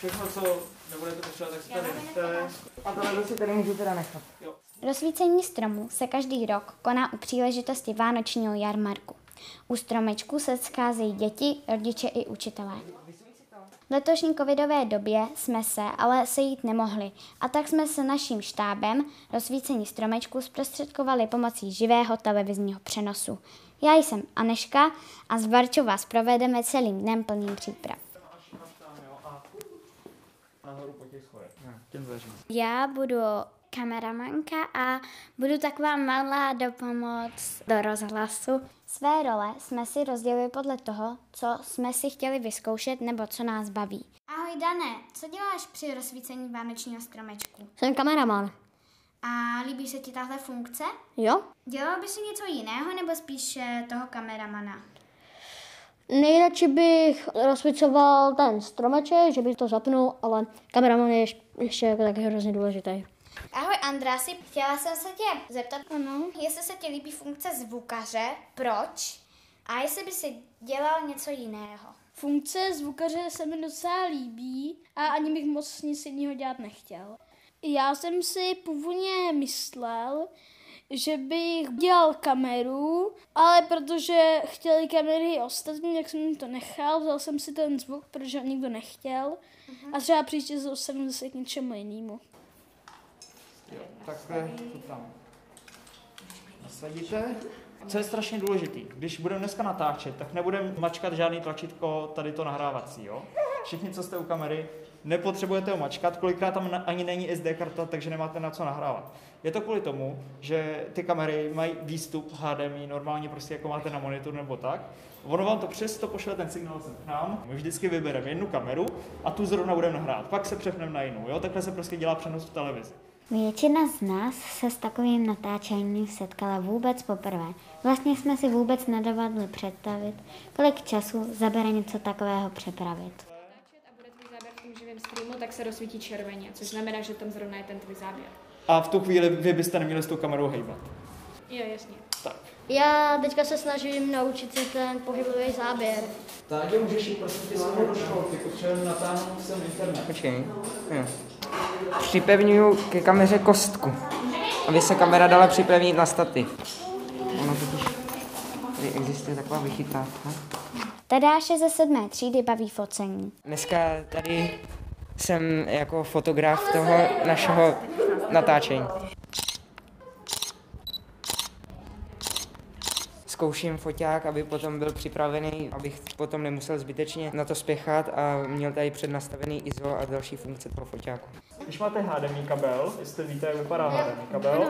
Všechno, co nebudete potřebovat, tak si tady nechte. A tohle si tady můžu teda nechat. Jo. Rozsvícení stromu se každý rok koná u příležitosti Vánočního jarmarku. U stromečku se scházejí děti, rodiče i učitelé. V letošní covidové době jsme se ale sejít nemohli a tak jsme se naším štábem rozsvícení stromečku zprostředkovali pomocí živého televizního přenosu. Já jsem Aneška a z Barčov vás provedeme celým dnem plným příprav. Nahoru po těch schodech. Těm. Já budu kameramanka a budu taková malá dopomoc do rozhlasu. Své role jsme si rozdělili podle toho, co jsme si chtěli vyzkoušet nebo co nás baví. Ahoj Dané, co děláš při rozsvícení vánočního stromečku? Jsem kameraman. A líbí se ti tahle funkce? Jo? Dělal by si něco jiného nebo spíš eh, toho kameramana? Nejradši bych rozsvicoval ten stromeček, že bych to zapnul, ale kameraman je ještě, ještě tak hrozně důležitý. Ahoj Andrasi, chtěla jsem se tě zeptat, ano. jestli se ti líbí funkce zvukaře, proč? A jestli by si dělal něco jiného. Funkce zvukaře se mi docela líbí a ani bych moc nic jiného dělat nechtěl. Já jsem si původně myslel, že bych dělal kameru, ale protože chtěli kamery i ostatní, tak jsem jim to nechal, vzal jsem si ten zvuk, protože ho nikdo nechtěl a třeba příště se dostanu zase k něčemu jinému. Jo, takhle to tam nasadíte. Co je strašně důležitý, když budeme dneska natáčet, tak nebudeme mačkat žádný tlačítko tady to nahrávací, jo? Všichni, co jste u kamery, nepotřebujete ho mačkat, kolikrát tam ani není SD karta, takže nemáte na co nahrávat. Je to kvůli tomu, že ty kamery mají výstup HDMI, normálně prostě jako máte na monitor nebo tak. Ono vám to přesto pošle ten signál sem k nám. My vždycky vybereme jednu kameru a tu zrovna budeme nahrát. Pak se přepneme na jinou. Jo? Takhle se prostě dělá přenos v televizi. Většina z nás se s takovým natáčením setkala vůbec poprvé. Vlastně jsme si vůbec nedovadli představit, kolik času zabere něco takového přepravit. a bude tvůj záběr v tom živém streamu, tak se rozsvítí červeně, což znamená, že tam zrovna je ten tvůj záběr. A v tu chvíli vy byste neměli s tou kamerou hejbat. Jo, jasně. Tak. Já teďka se snažím naučit si ten pohybový záběr. Tady můžeš jít prosím tě se do školky, potřebujeme natáhnout sem internet. Počkej. Jo. Připevňuju ke kameře kostku, aby se kamera dala připevnit na stativ. Ono totiž, tady existuje taková vychytávka. Tadáše ze sedmé třídy baví focení. Dneska tady jsem jako fotograf toho našeho natáčení. Zkouším foťák, aby potom byl připravený, abych potom nemusel zbytečně na to spěchat a měl tady přednastavený ISO a další funkce toho foťáku. Když máte HDMI kabel, jestli víte, jak vypadá HDMI kabel,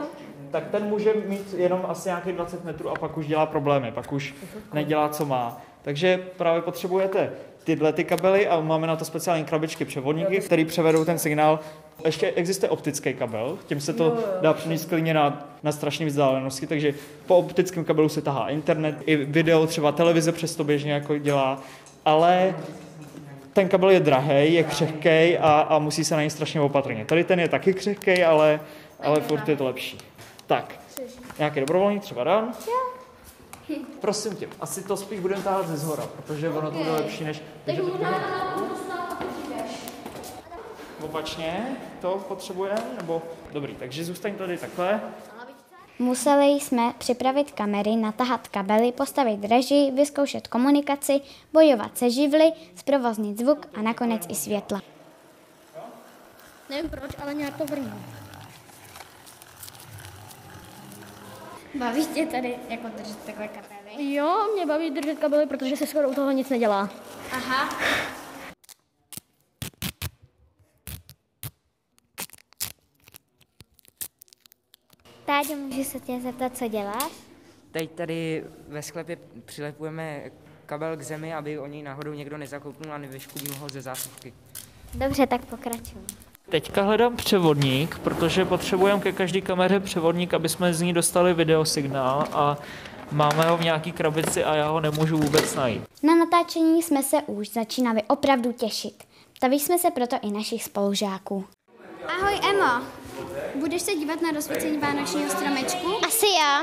tak ten může mít jenom asi nějakých 20 metrů a pak už dělá problémy, pak už nedělá, co má. Takže právě potřebujete tyhle ty kabely a máme na to speciální krabičky převodníky, které převedou ten signál. Ještě existuje optický kabel, tím se to dá přenést klidně na, na strašné vzdálenosti, takže po optickém kabelu se tahá internet, i video, třeba televize přes to běžně jako dělá, ale ten kabel je drahý, je křehký a, a musí se na něj strašně opatrně. Tady ten je taky křehký, ale, ale furt je to lepší. Tak, nějaký dobrovolník, třeba Dan? Prosím tě, asi to spíš budeme táhat ze zhora, protože ono to bude lepší než... Takže Opačně to potřebujeme, nebo... Dobrý, takže zůstaň tady takhle. Museli jsme připravit kamery, natahat kabely, postavit režii, vyzkoušet komunikaci, bojovat se živly, zprovoznit zvuk a nakonec i světla. Nevím proč, ale nějak to vrnu. Baví tě tady jako držet takové kapely? Jo, mě baví držet kabely, protože se skoro u toho nic nedělá. Aha. Táďo, můžu se tě zeptat, co děláš? Teď tady ve sklepě přilepujeme kabel k zemi, aby o něj náhodou někdo nezakoupnul a nevyškubnul ho ze zásuvky. Dobře, tak pokračuj. Teďka hledám převodník, protože potřebujeme ke každé kameře převodník, aby jsme z ní dostali videosignál a máme ho v nějaký krabici a já ho nemůžu vůbec najít. Na natáčení jsme se už začínali opravdu těšit. Ptali jsme se proto i našich spolužáků. Ahoj Emo, budeš se dívat na rozsvícení vánočního stromečku? Asi já.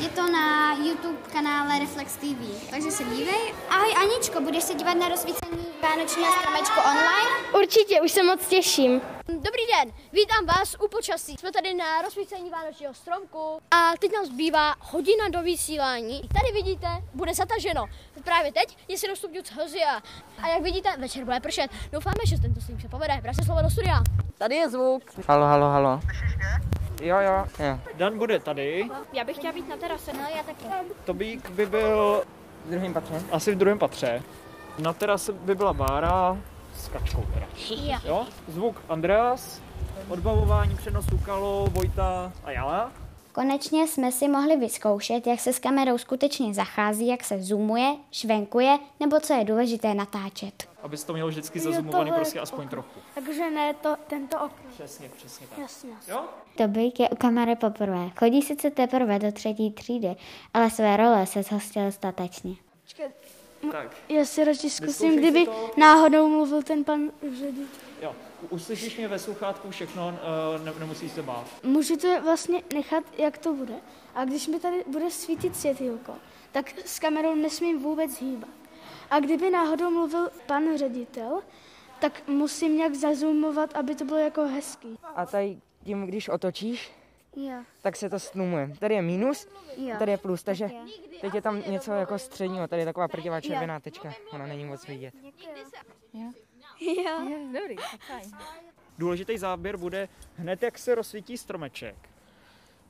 Je to na YouTube kanále Reflex TV, takže se dívej. Ahoj Aničko, budeš se dívat na rozsvícení Vánočního stromečku online? Určitě, už se moc těším. Dobrý den, vítám vás u počasí. Jsme tady na rozsvícení Vánočního stromku a teď nám zbývá hodina do vysílání. Tady vidíte, bude zataženo. Právě teď je 7 stupňů Celsia. A jak vidíte, večer bude pršet. Doufáme, že tento stream se povede. Vraťte slovo do studia. Tady je zvuk. Halo, halo, halo. Jo, jo, jo. Dan bude tady, Já bych chtěla být na terase. No, já taky. Tobík by byl V druhém patře. asi v druhém patře. Na terase by byla Bára s kačkou teda. Jo? Zvuk Andreas, odbavování přenosu Kalo, Vojta a Jala. Konečně jsme si mohli vyzkoušet, jak se s kamerou skutečně zachází, jak se zoomuje, švenkuje, nebo co je důležité natáčet. Abys to měl vždycky zazumovaný prostě aspoň trochu. Takže ne to, tento okno. Přesně, přesně tak. Jasně. Jo? Tobík je u kamery poprvé. Chodí sice teprve do třetí třídy, ale své role se zhostil statečně. Tak, Já si radši zkusím, kdyby to. náhodou mluvil ten pan ředitel. jo. Uslyšíš mě ve sluchátku všechno, eh, ne, nemusíš se bát. Můžu to vlastně nechat, jak to bude. A když mi tady bude svítit světýlko, tak s kamerou nesmím vůbec hýbat. A kdyby náhodou mluvil pan ředitel, tak musím nějak zazumovat, aby to bylo jako hezký. A tady tím, když otočíš, Jo. tak se to snumuje. Tady je minus, Jo. tady je plus, takže teď je tam něco jako středního, tady je taková prdivá červená tečka, ona není moc vidět. Důležitý záběr bude hned, jak se rozsvítí stromeček.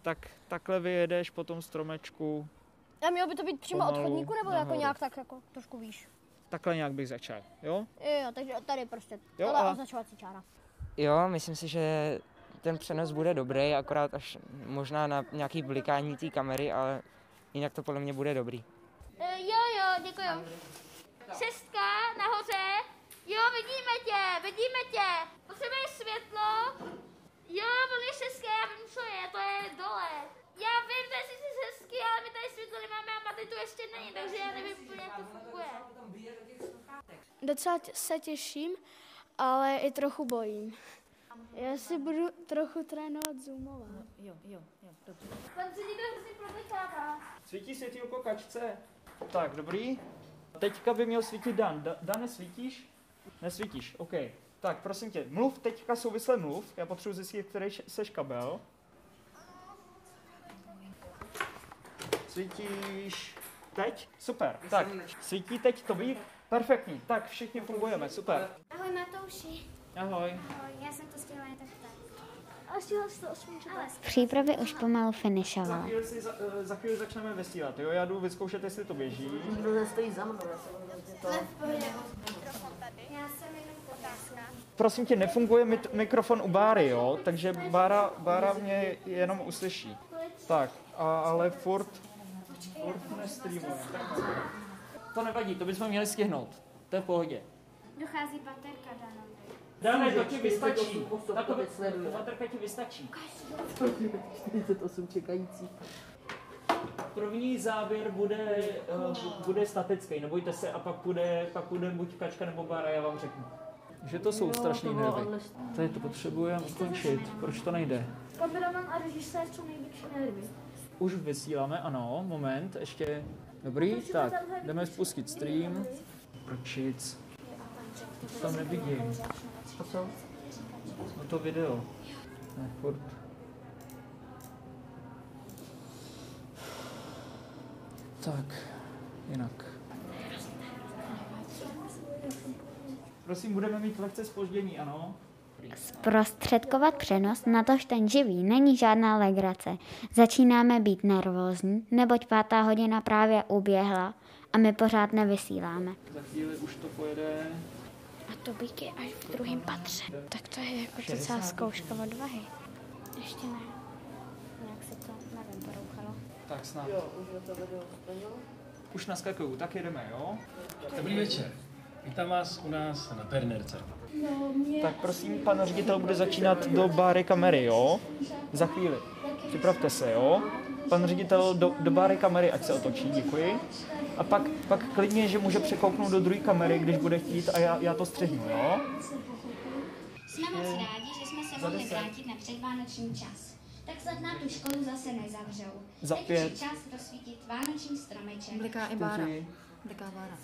Tak takhle vyjedeš po tom stromečku, A mělo by to být přímo Pomalu od chodníku, nebo jako nahoru. nějak tak jako trošku výš? takhle nějak bych začal, jo? Jo, takže tady prostě Jo, tohle a- označovací čára. Jo, myslím si, že ten přenos bude dobrý, akorát až možná na nějaký blikání té kamery, ale jinak to podle mě bude dobrý. E, jo, jo, děkuji. Šestka nahoře. Jo, vidíme tě, vidíme tě. Potřebuješ světlo? Jo, plně šestka, já vím, co je, to je dole. Já vím, to je sice hezky, ale my tady světlo nemáme a Maty tu ještě není, takže já nevím úplně, jak to funguje. Docela se těším, ale i trochu bojím. Já si budu trochu trénovat zoomovat. Jo, jo, jo, dobře. Pan ředitel hrozně protechává. Svítí světýlko kačce. Tak, dobrý. Teďka by měl svítit Dan. Da- Dan, nesvítíš? Nesvítíš, OK. Tak, prosím tě, mluv teďka souvisle mluv. Já potřebuji zjistit, který seš kabel. Svítíš teď? Super. Tak, svítí teď Tobík? Perfektní. Tak, všichni fungujeme, super. Ahoj Matouši. Ahoj. Ahoj, já jsem to stihla jen tak tak. A stihla jsi to čekat. Přípravy už pomalu Za finišovaly. chvíli, si, za, eh, za chvíli začneme vysílat, jo? Já jdu vyzkoušet, jestli to běží. Prosím tě, nefunguje mit- mikrofon u Báry, jo? Takže Bára, Bára mě jenom uslyší. Tak, a, ale furt, furt nestreamuje. To nevadí, to bychom měli stihnout. To je v pohodě. Dochází baterka, Danovi. Dane, to ti vystačí. Tato baterka ti vystačí. 48 čekající. První záběr bude, uh, bude statický, nebojte se, a pak bude, pak bude buď kačka nebo bára, já vám řeknu. Že to jsou strašný nervy. Tady to potřebujeme ukončit, proč to nejde? Kameraman a režisér jsou největší nervy. Už vysíláme, ano, moment, ještě, dobrý, tak, jdeme spustit stream. Pročic. Tam nevidím. A co? No to video. Ne, furt. Tak, jinak. Prosím, budeme mít lehce spoždění, ano? Zprostředkovat přenos, natož ten živý, není žádná legrace. Začínáme být nervózní, neboť pátá hodina právě uběhla a my pořád nevysíláme. Za chvíli už to pojede. A to byk je až v druhém patře. Tak to je jako docela zkouška odvahy. Ještě ne. Jak se to, nevím, porouchalo. Tak snad. Už naskakuju, tak jedeme, jo? Dobrý večer. Vítám vás u nás na Pernerce. Tak prosím, pan ředitel bude začínat do báry kamery, jo? Za chvíli. Připravte se, jo? Pan ředitel do, do báry kamery, ať se otočí, děkuji. A pak, pak klidně, že může překouknout do druhé kamery, když bude chtít a já, já to střihnu, jo? Jsme moc rádi, že jsme se mohli vrátit na předvánoční čas. tak snad nám tu školu zase nezavřou. Za Teď pět. je čas rozsvítit vánoční stromeček. Bliká i Bára. Bliká Bára.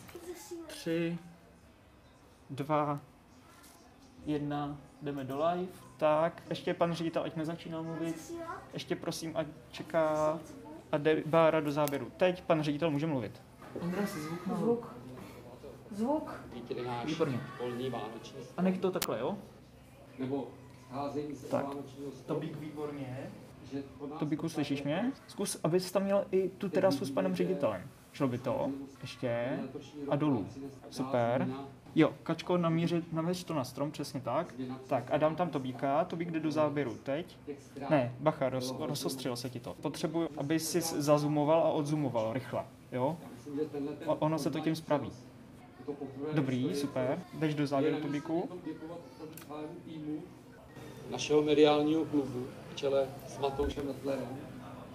tři, dva, jedna, jdeme do live. Tak, ještě pan ředitel, ať nezačíná mluvit. Ještě prosím, ať čeká a jde Bára do záběru. Teď pan ředitel může mluvit. Ondra, si zvuk má. Zvuk. Zvuk. Výborně. A nech to takhle, jo? nebo scházení se Tak. stromu, Tobík výborně. nás Tobíku, slyšíš mě? Zkus, abys tam měl i tu terasu s panem ředitelem. Šlo by to? Ještě. A dolů. Super. Jo, Kačko, namířit, navěř to na strom, přesně tak. Tak a dám tam Tobíka, Tobík jde do záběru teď. Ne, bacha, roz, rozostřilo se ti to. Potřebuji, aby si zazumoval a odzumoval rychle, jo? O, ono se to tím spraví. to Dobrý, super. Jdeš do záběru, Tobíku. Našeho mediálního klubu v čele s Matoušem Netlerem,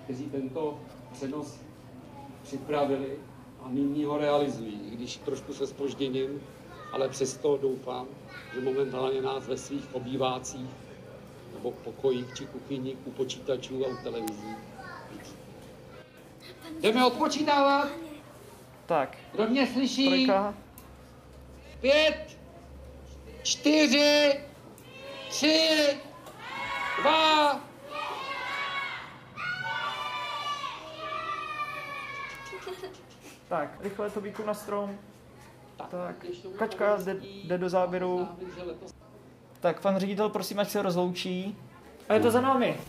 kteří tento přenos připravili a nyní ho realizují, když trošku se spožděním, ale přesto doufám, že momentálně nás ve svých obývácích nebo pokojích či kuchyních u počítačů a u televizí vidí. Jdeme odpočítávat? Tak, Kdo mě slyší? trojka. Pět, čtyři, tři, dva, Tak, rychle Tobíku na strom. Tak, Kačka jde, jde do záběru. Tak, pan ředitel, prosím, ať se rozloučí. A je to za námi.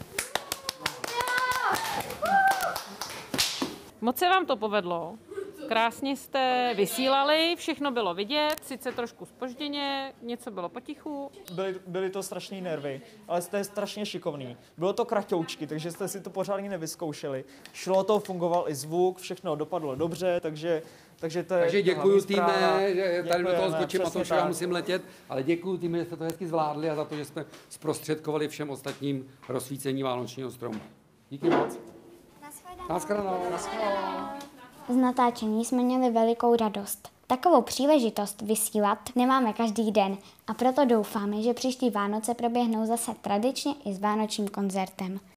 Moc se vám to povedlo. Krásně jste vysílali, všechno bylo vidět, sice trošku spožděně, něco bylo potichu. Byly, byly to strašné nervy, ale jste strašně šikovný. Bylo to kratoučky, takže jste si to pořádně nevyzkoušeli. Šlo to, fungoval i zvuk, všechno dopadlo dobře, takže, takže to je Takže děkuji týme, že tady do toho skočím a to, že já musím letět, ale děkuji týme, že jste to hezky zvládli a za to, že jsme zprostředkovali všem ostatním rozsvícení vánočního stromu. Díky moc. Naschledanou. Z natáčení jsme měli velikou radost. Takovou příležitost vysílat nemáme každý den a proto doufáme, že příští Vánoce proběhnou zase tradičně i s vánočním koncertem.